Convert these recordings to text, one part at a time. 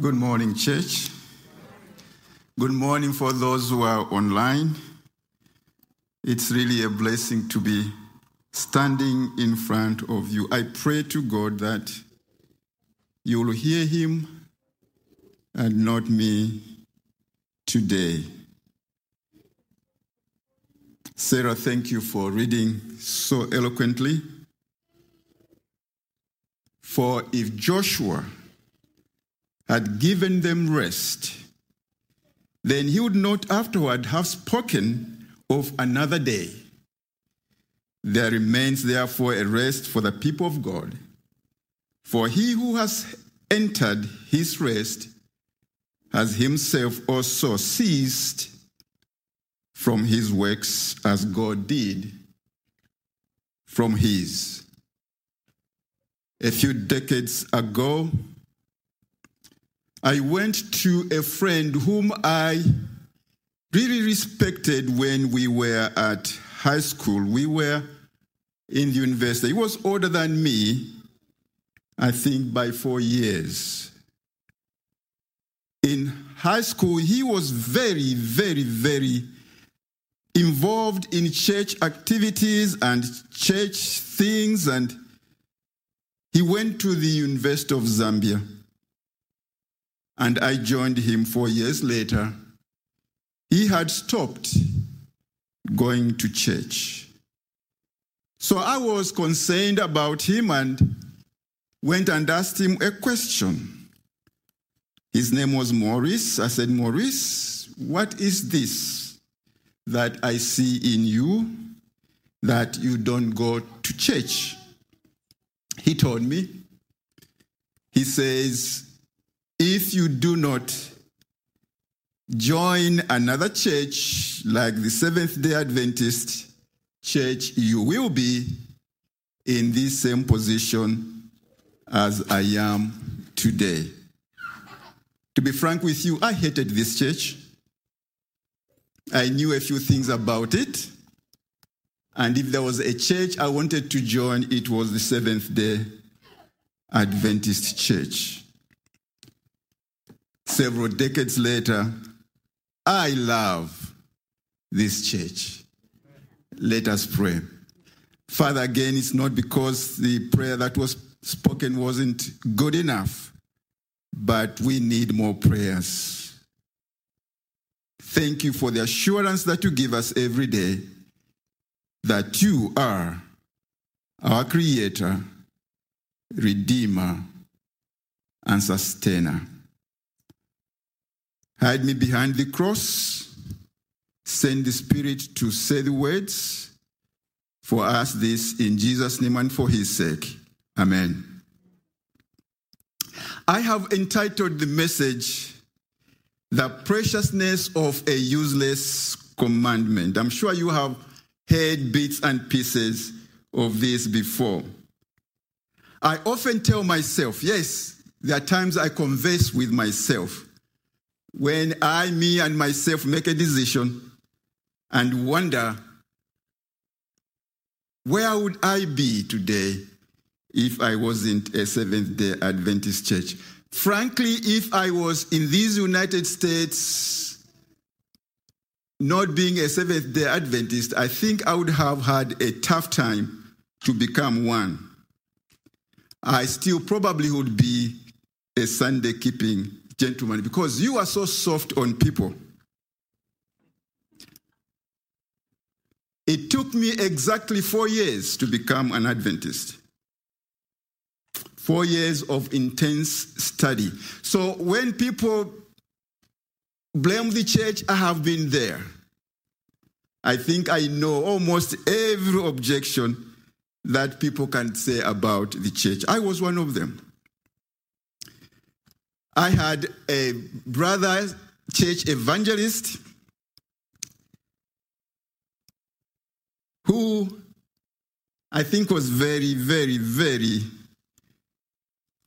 Good morning, church. Good morning for those who are online. It's really a blessing to be standing in front of you. I pray to God that you will hear Him and not me today. Sarah, thank you for reading so eloquently. For if Joshua had given them rest, then he would not afterward have spoken of another day. There remains therefore a rest for the people of God. For he who has entered his rest has himself also ceased from his works as God did from his. A few decades ago, I went to a friend whom I really respected when we were at high school. We were in the university. He was older than me, I think, by four years. In high school, he was very, very, very involved in church activities and church things, and he went to the University of Zambia and I joined him four years later. He had stopped going to church. So I was concerned about him and went and asked him a question. His name was Maurice. I said, Maurice, what is this that I see in you that you don't go to church? He told me. He says, if you do not join another church like the Seventh day Adventist church, you will be in this same position as I am today. To be frank with you, I hated this church. I knew a few things about it. And if there was a church I wanted to join, it was the Seventh day Adventist church several decades later, I love this church. Let us pray. Father, again, it's not because the prayer that was spoken wasn't good enough, but we need more prayers. Thank you for the assurance that you give us every day that you are our Creator, Redeemer, and Sustainer. Hide me behind the cross. Send the Spirit to say the words. For us, this in Jesus' name and for his sake. Amen. I have entitled the message, The Preciousness of a Useless Commandment. I'm sure you have heard bits and pieces of this before. I often tell myself, yes, there are times I converse with myself when I, me, and myself make a decision and wonder, where would I be today if I wasn't a Seventh day Adventist church? Frankly, if I was in these United States, not being a Seventh day Adventist, I think I would have had a tough time to become one. I still probably would be a Sunday keeping gentleman, because you are so soft on people. It took me exactly four years to become an Adventist. Four years of intense study. So when people blame the church, I have been there. I think I know almost every objection that people can say about the church. I was one of them. I had a brother church evangelist who I think was very, very, very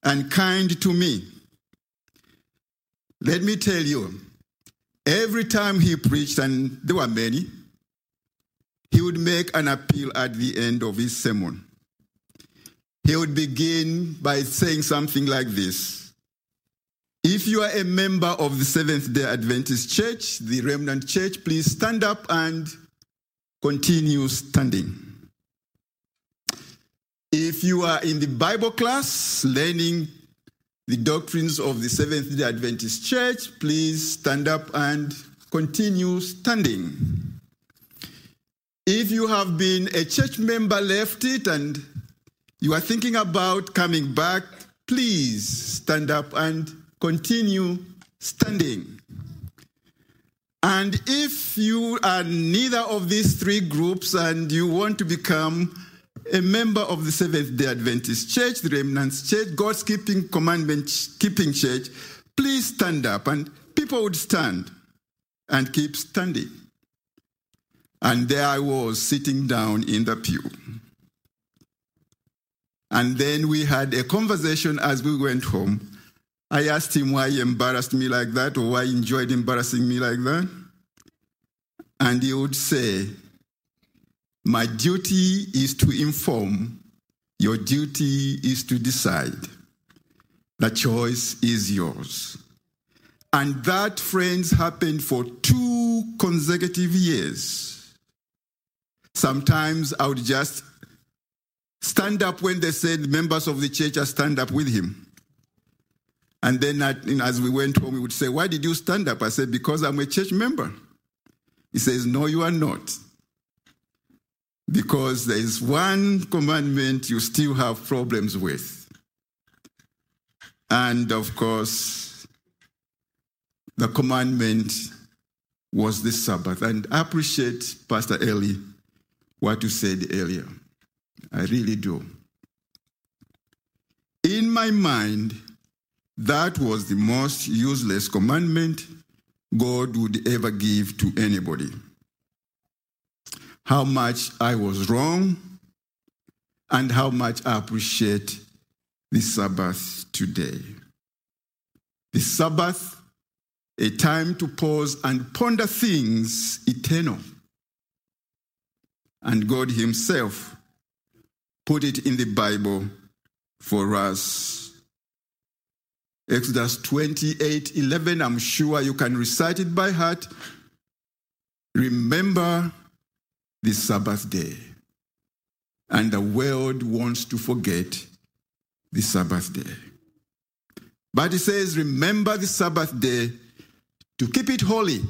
unkind to me. Let me tell you, every time he preached, and there were many, he would make an appeal at the end of his sermon. He would begin by saying something like this If you are a member of the Seventh day Adventist Church, the Remnant Church, please stand up and continue standing. If you are in the Bible class learning the doctrines of the Seventh day Adventist Church, please stand up and continue standing. If you have been a church member, left it, and you are thinking about coming back, please stand up and continue standing. And if you are neither of these three groups and you want to become a member of the Seventh day Adventist Church, the Remnants Church, God's keeping commandment keeping church, please stand up. And people would stand and keep standing. And there I was sitting down in the pew. And then we had a conversation as we went home. I asked him why he embarrassed me like that or why he enjoyed embarrassing me like that. And he would say, My duty is to inform, your duty is to decide. The choice is yours. And that, friends, happened for two consecutive years. Sometimes I would just stand up when they said members of the church are stand up with him. And then as we went home, we would say, Why did you stand up? I said, Because I'm a church member. He says, No, you are not. Because there is one commandment you still have problems with. And of course, the commandment was the Sabbath. And I appreciate Pastor Eli what you said earlier. I really do. In my mind, that was the most useless commandment God would ever give to anybody. How much I was wrong, and how much I appreciate the Sabbath today. The Sabbath, a time to pause and ponder things eternal. And God Himself put it in the Bible for us. Exodus 28 11, I'm sure you can recite it by heart. Remember the Sabbath day. And the world wants to forget the Sabbath day. But it says, Remember the Sabbath day to keep it holy.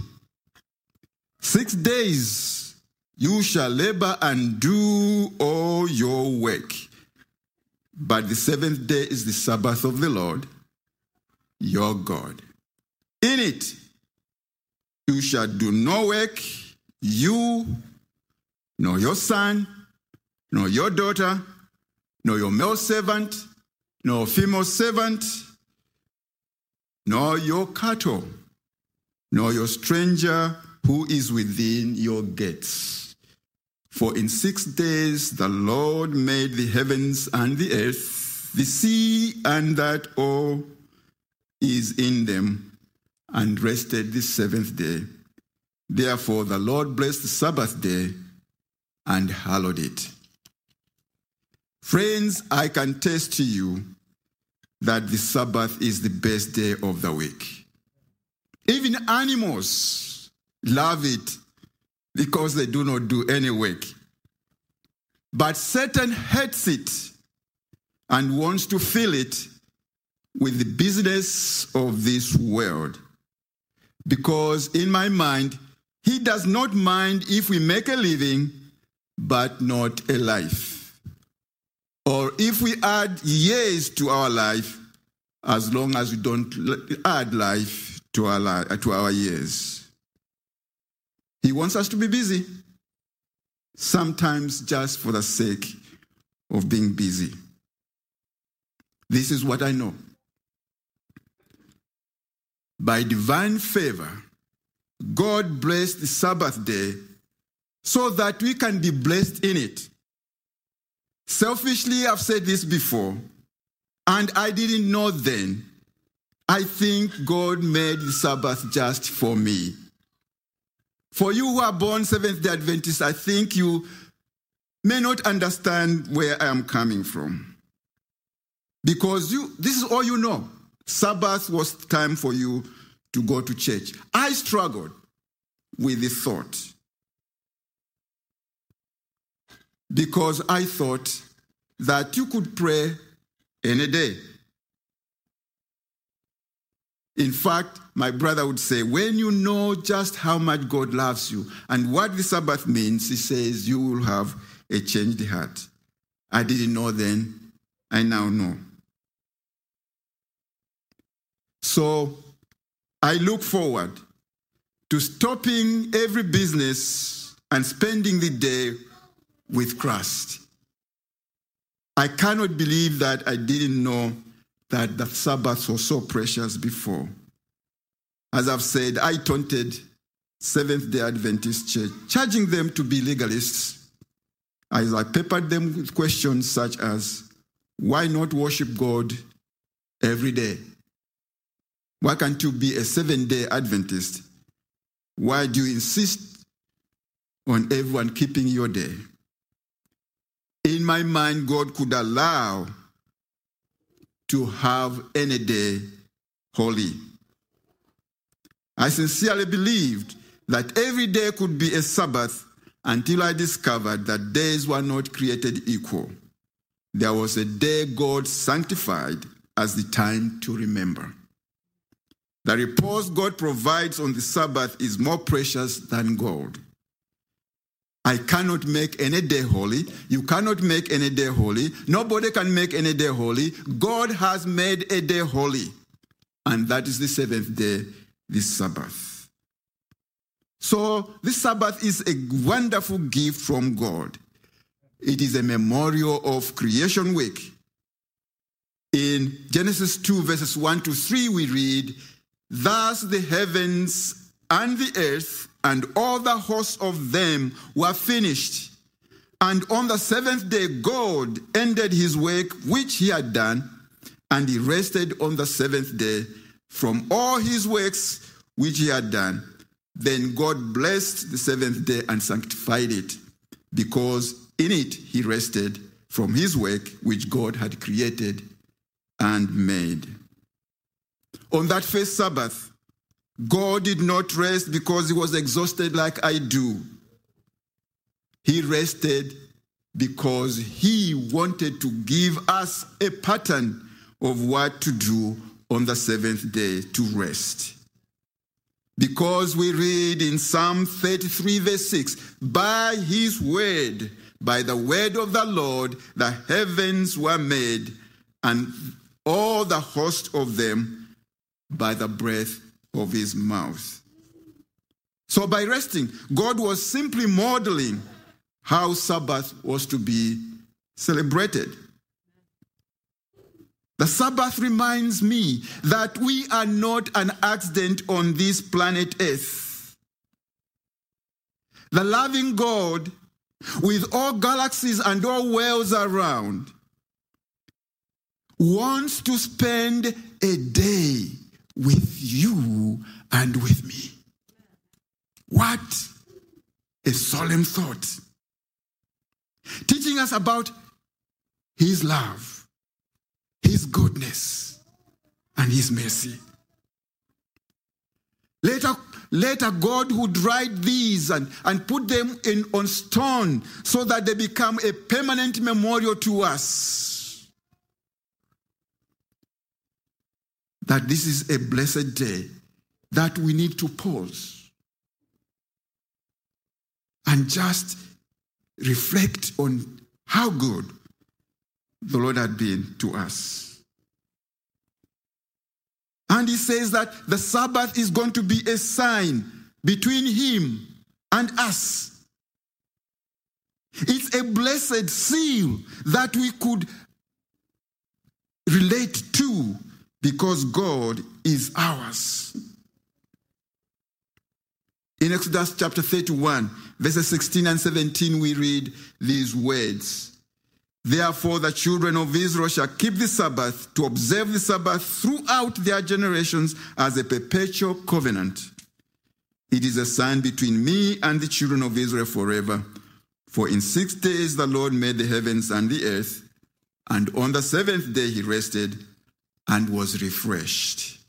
Six days you shall labor and do all your work. But the seventh day is the Sabbath of the Lord, your God. In it you shall do no work, you, nor your son, nor your daughter, nor your male servant, nor female servant, nor your cattle, nor your stranger who is within your gates. For in six days the Lord made the heavens and the earth, the sea, and that all is in them, and rested the seventh day. Therefore the Lord blessed the Sabbath day and hallowed it. Friends, I can test to you that the Sabbath is the best day of the week. Even animals love it because they do not do any work. But Satan hates it and wants to fill it with the business of this world. Because in my mind, he does not mind if we make a living, but not a life. Or if we add years to our life, as long as we don't add life to our, li- to our years. He wants us to be busy, sometimes just for the sake of being busy. This is what I know. By divine favor, God blessed the Sabbath day so that we can be blessed in it. Selfishly, I've said this before, and I didn't know then. I think God made the Sabbath just for me. For you who are born Seventh day Adventists, I think you may not understand where I am coming from. Because you, this is all you know. Sabbath was time for you to go to church. I struggled with the thought because I thought that you could pray any day. In fact, my brother would say, when you know just how much God loves you and what the Sabbath means, he says, you will have a changed heart. I didn't know then, I now know. So I look forward to stopping every business and spending the day with Christ. I cannot believe that I didn't know that the Sabbath was so precious before. As I've said, I taunted Seventh day Adventist Church, charging them to be legalists. As I peppered them with questions such as, why not worship God every day? Why can't you be a seven day Adventist? Why do you insist on everyone keeping your day? In my mind, God could allow to have any day holy. I sincerely believed that every day could be a Sabbath until I discovered that days were not created equal. There was a day God sanctified as the time to remember. The repose God provides on the Sabbath is more precious than gold. I cannot make any day holy. You cannot make any day holy. Nobody can make any day holy. God has made a day holy. And that is the seventh day, the Sabbath. So, this Sabbath is a wonderful gift from God. It is a memorial of creation week. In Genesis 2, verses 1 to 3, we read, Thus the heavens and the earth and all the hosts of them were finished. And on the seventh day, God ended his work which he had done, and he rested on the seventh day from all his works which he had done. Then God blessed the seventh day and sanctified it, because in it he rested from his work which God had created and made. On that first Sabbath, God did not rest because he was exhausted like I do. He rested because he wanted to give us a pattern of what to do on the seventh day to rest. Because we read in Psalm 33, verse 6 By his word, by the word of the Lord, the heavens were made, and all the host of them by the breath of his mouth. So, by resting, God was simply modeling how Sabbath was to be celebrated. The Sabbath reminds me that we are not an accident on this planet Earth. The loving God, with all galaxies and all worlds around, wants to spend a day with you and with me. What a solemn thought. Teaching us about his love, his goodness, and his mercy. Later, later God would write these and, and put them in, on stone so that they become a permanent memorial to us. That this is a blessed day, that we need to pause and just reflect on how good the Lord had been to us. And he says that the Sabbath is going to be a sign between him and us. It's a blessed seal that we could relate to because God is ours. In Exodus chapter 31, verses 16 and 17, we read these words Therefore, the children of Israel shall keep the Sabbath to observe the Sabbath throughout their generations as a perpetual covenant. It is a sign between me and the children of Israel forever. For in six days the Lord made the heavens and the earth, and on the seventh day he rested and was refreshed.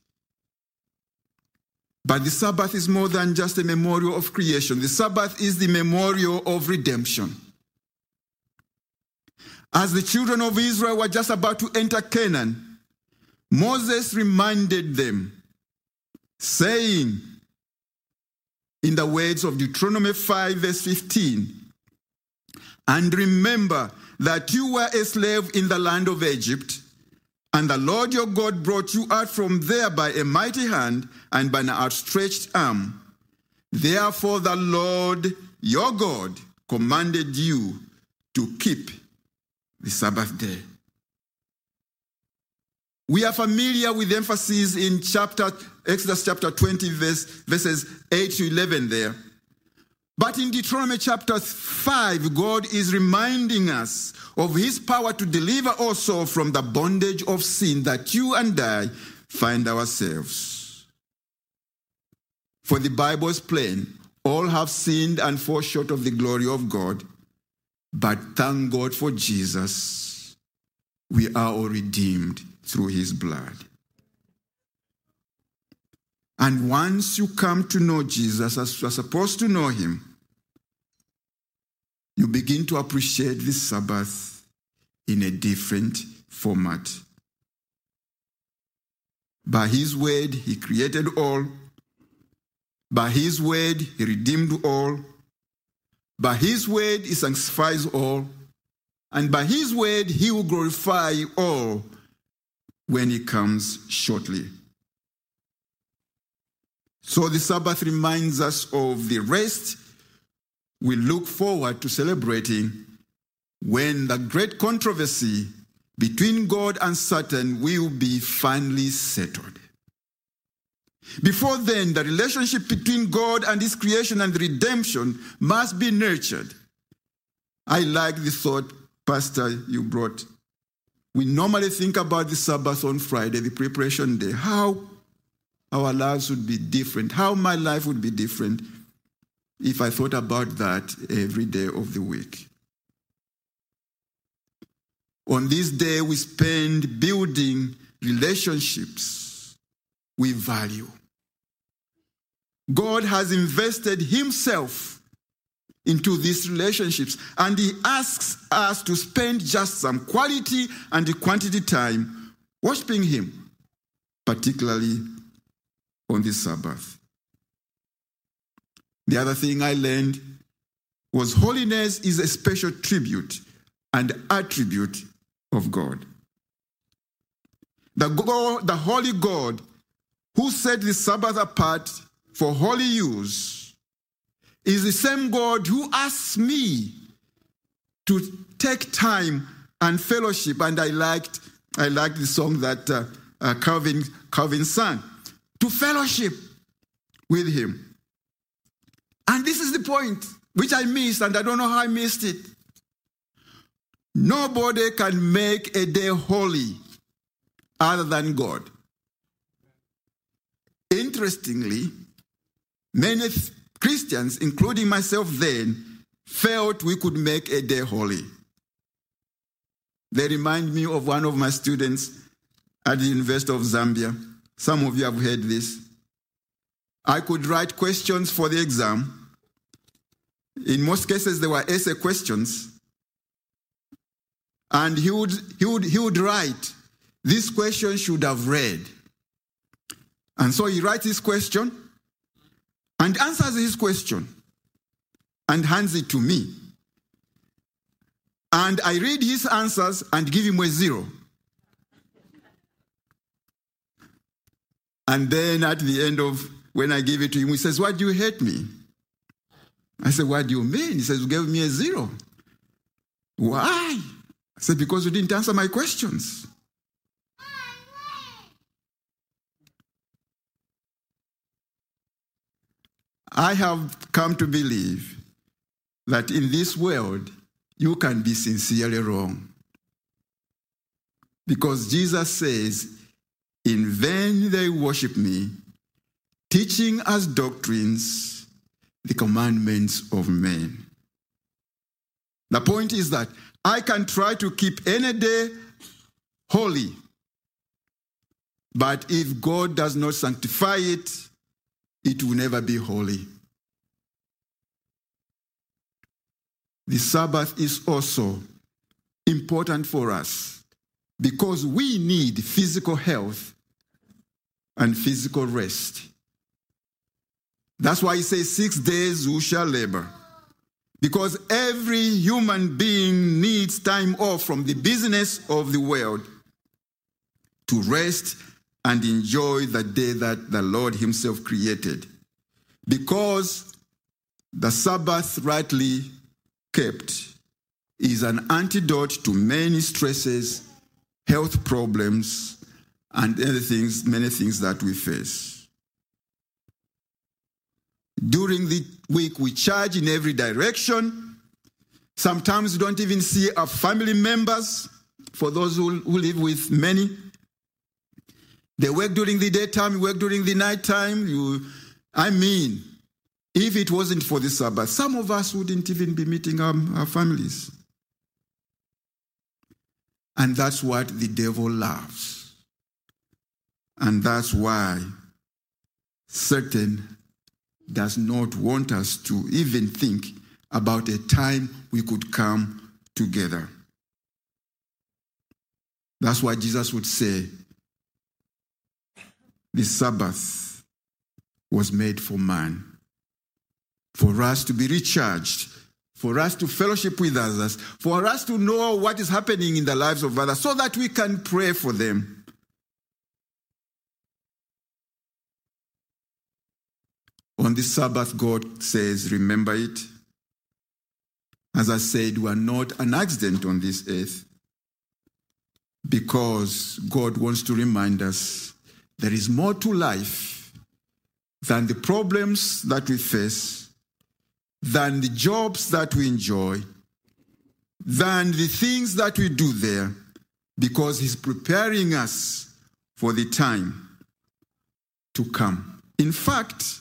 But the Sabbath is more than just a memorial of creation. The Sabbath is the memorial of redemption. As the children of Israel were just about to enter Canaan, Moses reminded them, saying, in the words of Deuteronomy 5, verse 15, and remember that you were a slave in the land of Egypt, and the Lord your God brought you out from there by a mighty hand and by an outstretched arm. Therefore, the Lord your God commanded you to keep the Sabbath day. We are familiar with emphasis in chapter Exodus chapter 20, verse, verses 8 to 11 there. But in Deuteronomy chapter 5, God is reminding us of his power to deliver us also from the bondage of sin that you and I find ourselves. For the Bible is plain all have sinned and fall short of the glory of God. But thank God for Jesus. We are all redeemed through his blood. And once you come to know Jesus as you are supposed to know him, you begin to appreciate the Sabbath in a different format. By his word, he created all. By his word, he redeemed all. By his word, he sanctifies all. And by his word, he will glorify all when he comes shortly. So the Sabbath reminds us of the rest we look forward to celebrating when the great controversy between God and Satan will be finally settled. Before then, the relationship between God and His creation and redemption must be nurtured. I like the thought, Pastor, you brought. We normally think about the Sabbath on Friday, the preparation day. How our lives would be different, how my life would be different if I thought about that every day of the week. On this day, we spend building relationships we value. God has invested Himself into these relationships, and He asks us to spend just some quality and quantity time worshiping Him, particularly on the Sabbath. The other thing I learned was holiness is a special tribute and attribute of God. The, God, the holy God who set the Sabbath apart for holy use is the same God who asks me to take time and fellowship. And I liked, I liked the song that uh, uh, Calvin, Calvin sang to fellowship with him. And this is the point which I missed, and I don't know how I missed it. Nobody can make a day holy other than God. Interestingly, many Christians, including myself then, felt we could make a day holy. They remind me of one of my students at the University of Zambia. Some of you have heard this. I could write questions for the exam. In most cases, they were essay questions. And he would, he would, he would write, This question should have read. And so he writes his question and answers his question and hands it to me. And I read his answers and give him a zero. And then at the end of when I gave it to him, he says, Why do you hate me? I said, What do you mean? He says, You gave me a zero. Why? I said, Because you didn't answer my questions. I have come to believe that in this world, you can be sincerely wrong. Because Jesus says, in vain they worship me, teaching as doctrines the commandments of men. The point is that I can try to keep any day holy, But if God does not sanctify it, it will never be holy. The Sabbath is also important for us because we need physical health and physical rest. That's why he says, Six days you shall labor. Because every human being needs time off from the business of the world to rest and enjoy the day that the Lord Himself created. Because the Sabbath, rightly kept, is an antidote to many stresses, health problems, and other things, many things that we face. During the week, we charge in every direction. Sometimes we don't even see our family members, for those who, who live with many. They work during the daytime, you work during the nighttime. You, I mean, if it wasn't for the Sabbath, some of us wouldn't even be meeting our, our families. And that's what the devil loves. And that's why Satan does not want us to even think about a time we could come together. That's why Jesus would say, the Sabbath was made for man, for us to be recharged, for us to fellowship with others, for us to know what is happening in the lives of others, so that we can pray for them. On the Sabbath, God says, Remember it. As I said, we are not an accident on this earth because God wants to remind us there is more to life than the problems that we face, than the jobs that we enjoy, than the things that we do there, because He's preparing us for the time to come. In fact,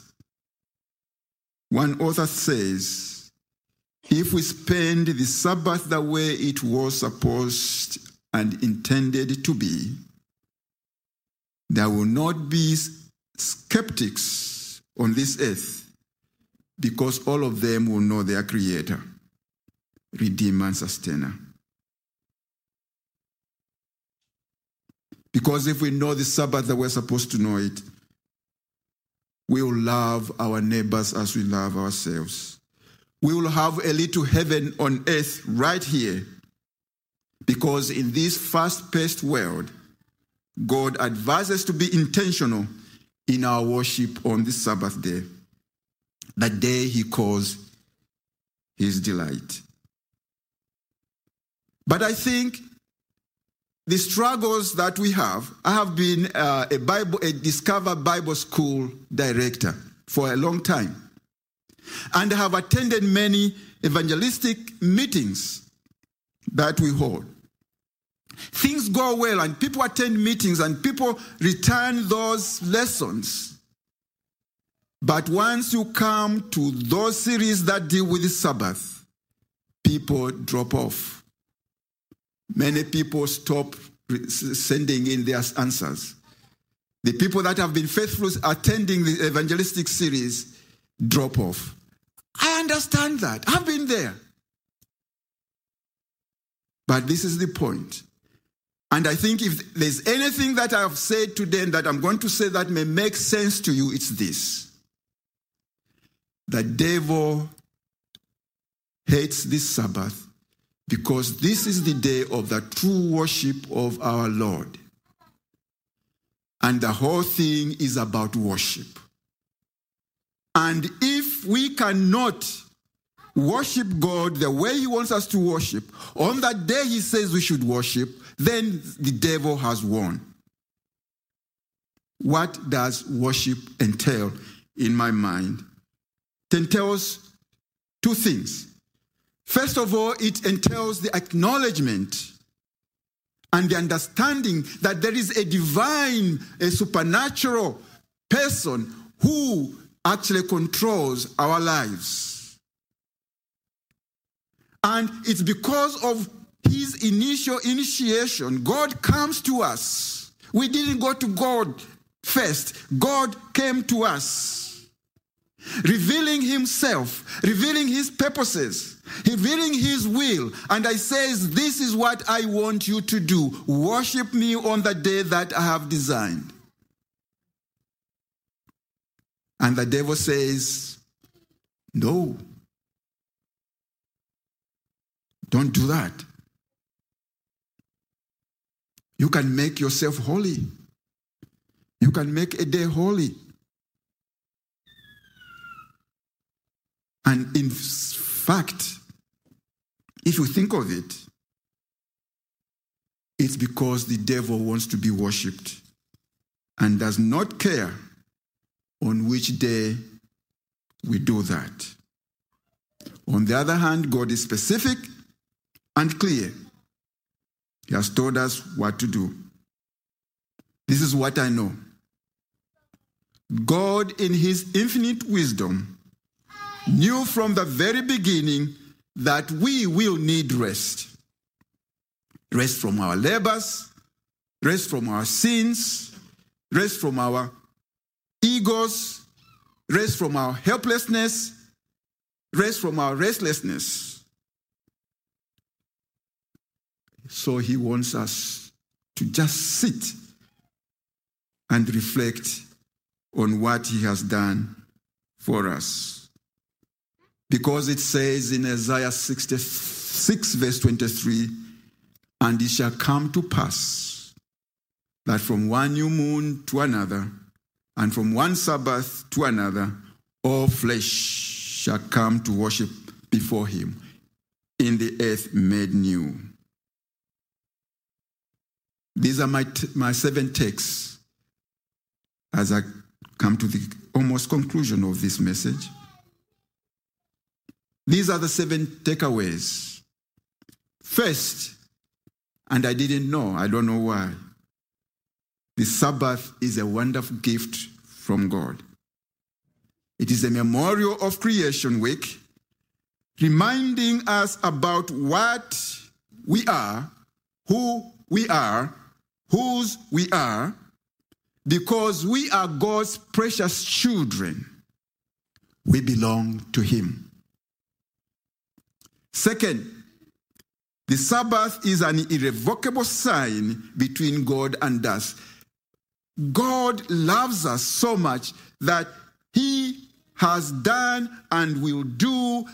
one author says, if we spend the Sabbath the way it was supposed and intended to be, there will not be skeptics on this earth because all of them will know their Creator, Redeemer, and Sustainer. Because if we know the Sabbath that we're supposed to know it, we will love our neighbors as we love ourselves. We will have a little heaven on earth right here. Because in this fast paced world, God advises to be intentional in our worship on the Sabbath day, the day He calls His delight. But I think the struggles that we have, I have been uh, a Bible, a Discover Bible School director for a long time, and I have attended many evangelistic meetings that we hold. Things go well, and people attend meetings, and people return those lessons. But once you come to those series that deal with the Sabbath, people drop off. Many people stop sending in their answers. The people that have been faithful attending the evangelistic series drop off. I understand that. I've been there. But this is the point. And I think if there's anything that I have said today and that I'm going to say that may make sense to you, it's this. The devil hates this Sabbath because this is the day of the true worship of our Lord. And the whole thing is about worship. And if we cannot worship God the way He wants us to worship, on that day He says we should worship, then the devil has won. What does worship entail in my mind? It entails two things. First of all, it entails the acknowledgement and the understanding that there is a divine, a supernatural person who actually controls our lives. And it's because of his initial initiation, God comes to us. We didn't go to God first, God came to us, revealing Himself, revealing His purposes, revealing His will. And I says, This is what I want you to do. Worship me on the day that I have designed. And the devil says, No. Don't do that. You can make yourself holy. You can make a day holy. And in fact, if you think of it, it's because the devil wants to be worshipped and does not care on which day we do that. On the other hand, God is specific and clear. He has told us what to do. This is what I know. God, in his infinite wisdom, knew from the very beginning that we will need rest. Rest from our labors, rest from our sins, rest from our egos, rest from our helplessness, rest from our restlessness. So he wants us to just sit and reflect on what he has done for us. Because it says in Isaiah 66, verse 23, and it shall come to pass that from one new moon to another, and from one Sabbath to another, all flesh shall come to worship before him in the earth made new. These are my, t- my seven texts as I come to the almost conclusion of this message. These are the seven takeaways. First, and I didn't know, I don't know why, the Sabbath is a wonderful gift from God. It is a memorial of Creation Week, reminding us about what we are, who we are, whose we are, because we are God's precious children. We belong to Him. Second, the Sabbath is an irrevocable sign between God and us. God loves us so much that He has done and will do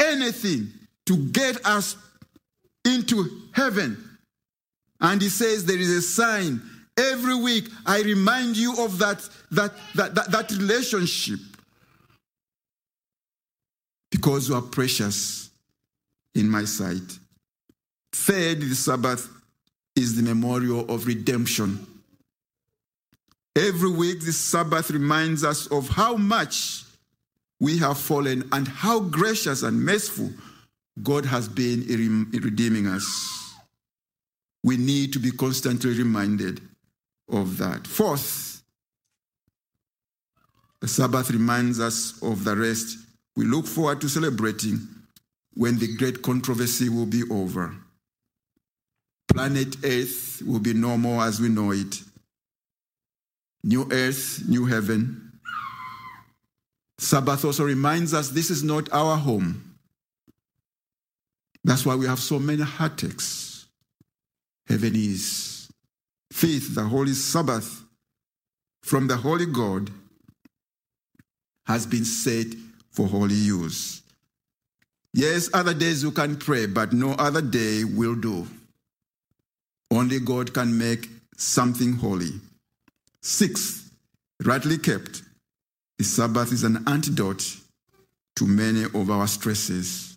anything to get us into heaven. And He says there is a sign. Every week I remind you of that, that, that, that, that relationship because you are precious in my sight. Third, the Sabbath is the memorial of redemption. Every week, the Sabbath reminds us of how much we have fallen and how gracious and merciful God has been in redeeming us. We need to be constantly reminded of that. Fourth, the Sabbath reminds us of the rest we look forward to celebrating when the great controversy will be over. Planet Earth will be no more as we know it. New earth, new heaven. Sabbath also reminds us this is not our home. That's why we have so many heartaches. Heaven is. Fifth, the Holy Sabbath from the Holy God has been set for holy use. Yes, other days you can pray, but no other day will do. Only God can make something holy. Sixth, rightly kept, the Sabbath is an antidote to many of our stresses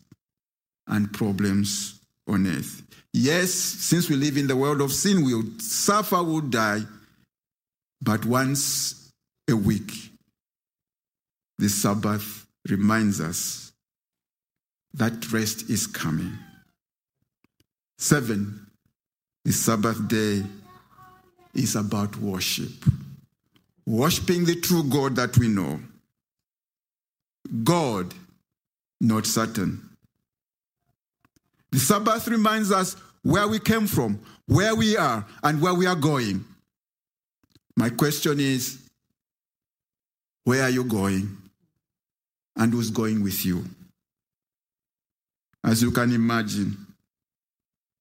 and problems on earth. Yes, since we live in the world of sin, we'll suffer, we'll die, but once a week, the Sabbath reminds us that rest is coming. Seven, the Sabbath day is about worship. Worshipping the true God that we know. God, not Satan. The Sabbath reminds us where we came from, where we are, and where we are going. My question is where are you going? And who's going with you? As you can imagine,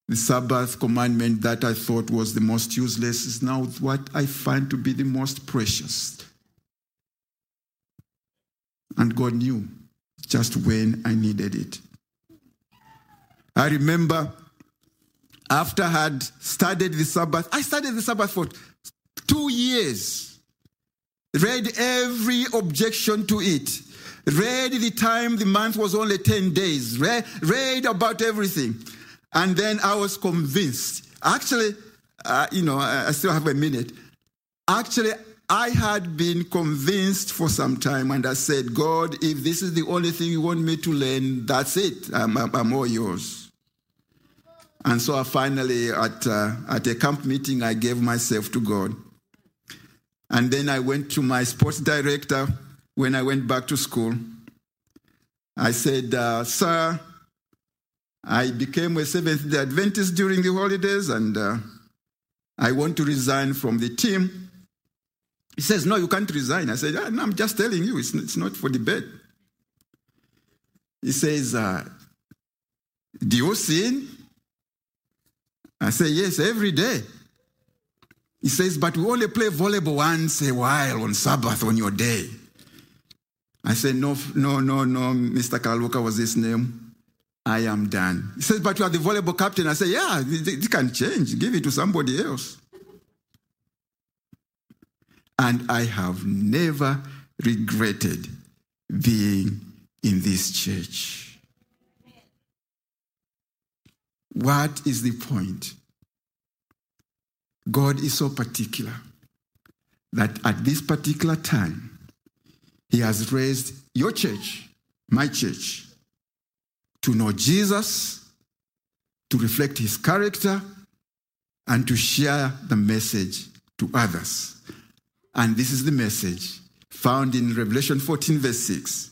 the Sabbath commandment that I thought was the most useless is now what I find to be the most precious. And God knew just when I needed it. I remember after I had studied the Sabbath, I studied the Sabbath for two years, read every objection to it, read the time the month was only 10 days, read, read about everything. And then I was convinced. Actually, uh, you know, I, I still have a minute. Actually, I had been convinced for some time, and I said, God, if this is the only thing you want me to learn, that's it. I'm, I'm all yours. And so I finally, at, uh, at a camp meeting, I gave myself to God. And then I went to my sports director when I went back to school. I said, uh, Sir, I became a Seventh day Adventist during the holidays and uh, I want to resign from the team. He says, No, you can't resign. I said, no, I'm just telling you, it's, it's not for debate. He says, uh, Do you sin? I say, Yes, every day. He says, But we only play volleyball once a while on Sabbath on your day. I said, No, no, no, no, Mr. Kalwoka was his name. I am done. He says, But you are the volleyball captain. I say, Yeah, it can change. Give it to somebody else. And I have never regretted being in this church. What is the point? God is so particular that at this particular time, He has raised your church, my church, to know Jesus, to reflect His character, and to share the message to others. And this is the message found in Revelation 14, verse 6.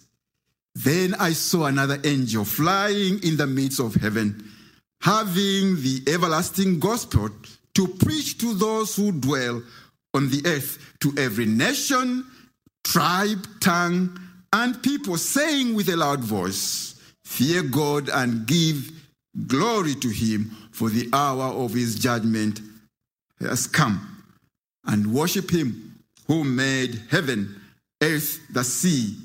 Then I saw another angel flying in the midst of heaven, having the everlasting gospel to preach to those who dwell on the earth, to every nation, tribe, tongue, and people, saying with a loud voice, Fear God and give glory to him, for the hour of his judgment has come, and worship him who made heaven, earth, the sea,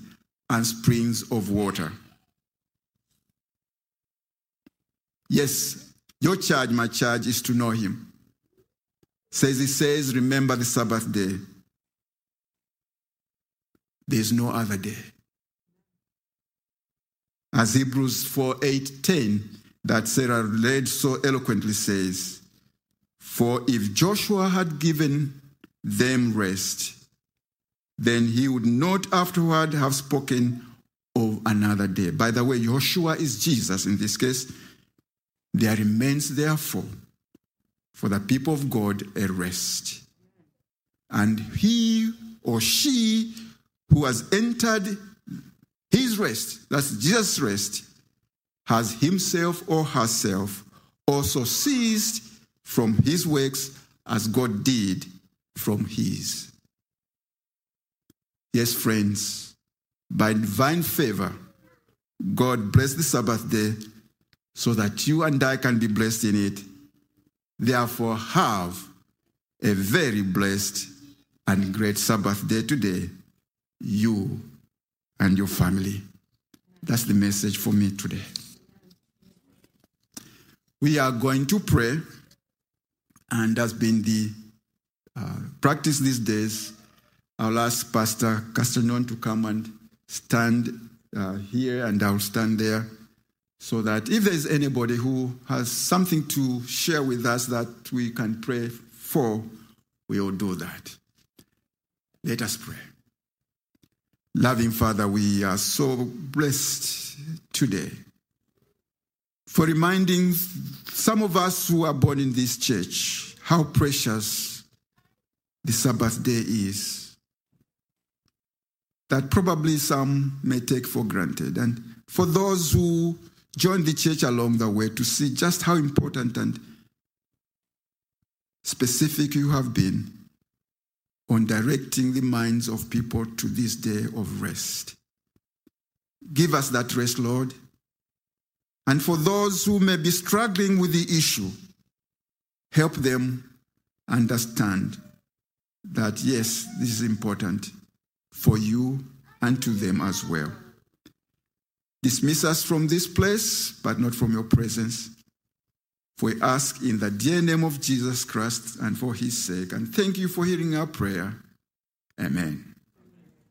and springs of water. Yes, your charge, my charge, is to know him. Says he says, remember the Sabbath day. There's no other day. As Hebrews 4 8 10, that Sarah read so eloquently says, For if Joshua had given them rest, then he would not afterward have spoken of another day. By the way, Joshua is Jesus in this case. There remains, therefore, for the people of God a rest. And he or she who has entered his rest, that's Jesus' rest, has himself or herself also ceased from his works as God did from his. Yes, friends, by divine favor, God blessed the Sabbath day so that you and I can be blessed in it. Therefore, have a very blessed and great Sabbath day today, you and your family. That's the message for me today. We are going to pray, and that's been the uh, practice these days. I'll ask Pastor Castanon to come and stand uh, here, and I'll stand there so that if there's anybody who has something to share with us that we can pray for, we'll do that. Let us pray. Loving Father, we are so blessed today for reminding some of us who are born in this church how precious the Sabbath day is. That probably some may take for granted. And for those who join the church along the way to see just how important and specific you have been on directing the minds of people to this day of rest. Give us that rest, Lord. And for those who may be struggling with the issue, help them understand that, yes, this is important for you and to them as well. Dismiss us from this place, but not from your presence. We ask in the dear name of Jesus Christ and for his sake. And thank you for hearing our prayer. Amen.